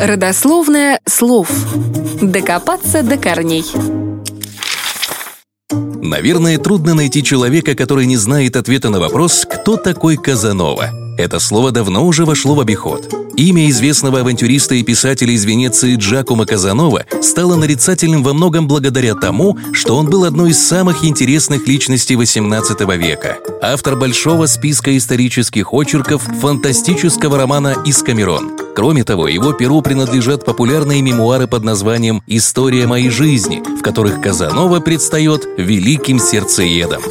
Родословное слов. Докопаться до корней. Наверное, трудно найти человека, который не знает ответа на вопрос, кто такой Казанова. Это слово давно уже вошло в обиход. Имя известного авантюриста и писателя из Венеции Джакомо Казанова стало нарицательным во многом благодаря тому, что он был одной из самых интересных личностей XVIII века. Автор большого списка исторических очерков фантастического романа «Искамерон». Кроме того, его перу принадлежат популярные мемуары под названием «История моей жизни», в которых Казанова предстает великим сердцеедом.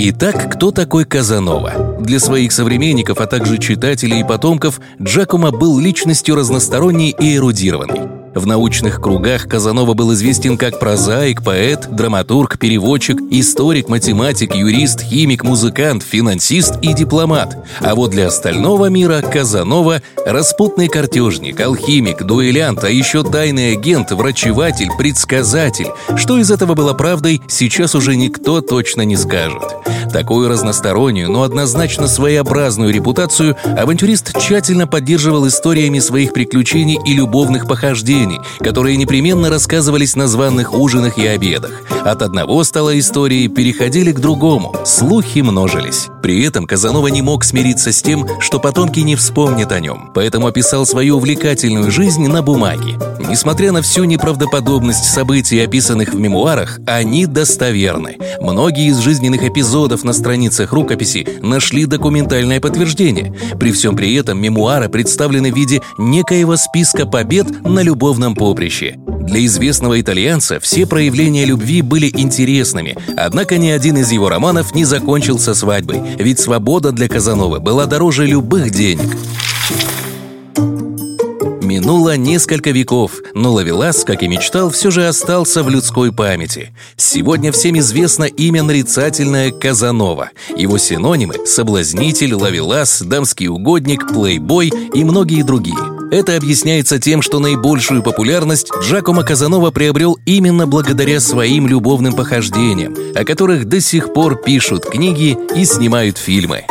Итак, кто такой Казанова? Для своих современников, а также читателей и потомков, Джакомо был личностью разносторонней и эрудированной. В научных кругах Казанова был известен как прозаик, поэт, драматург, переводчик, историк, математик, юрист, химик, музыкант, финансист и дипломат. А вот для остального мира Казанова – распутный картежник, алхимик, дуэлянт, а еще тайный агент, врачеватель, предсказатель. Что из этого было правдой, сейчас уже никто точно не скажет. Такую разностороннюю, но однозначно своеобразную репутацию авантюрист тщательно поддерживал историями своих приключений и любовных похождений, которые непременно рассказывались на званных ужинах и обедах. От одного стала историей, переходили к другому, слухи множились. При этом Казанова не мог смириться с тем, что потомки не вспомнят о нем, поэтому описал свою увлекательную жизнь на бумаге. Несмотря на всю неправдоподобность событий, описанных в мемуарах, они достоверны. Многие из жизненных эпизодов на страницах рукописи нашли документальное подтверждение. При всем при этом мемуары представлены в виде некоего списка побед на любовном поприще. Для известного итальянца все проявления любви были интересными, однако ни один из его романов не закончился свадьбой, ведь свобода для Казанова была дороже любых денег. Минуло несколько веков, но Лавелас, как и мечтал, все же остался в людской памяти. Сегодня всем известно имя нарицательное Казанова. Его синонимы – соблазнитель, Лавелас, дамский угодник, плейбой и многие другие. Это объясняется тем, что наибольшую популярность Джакомо Казанова приобрел именно благодаря своим любовным похождениям, о которых до сих пор пишут книги и снимают фильмы.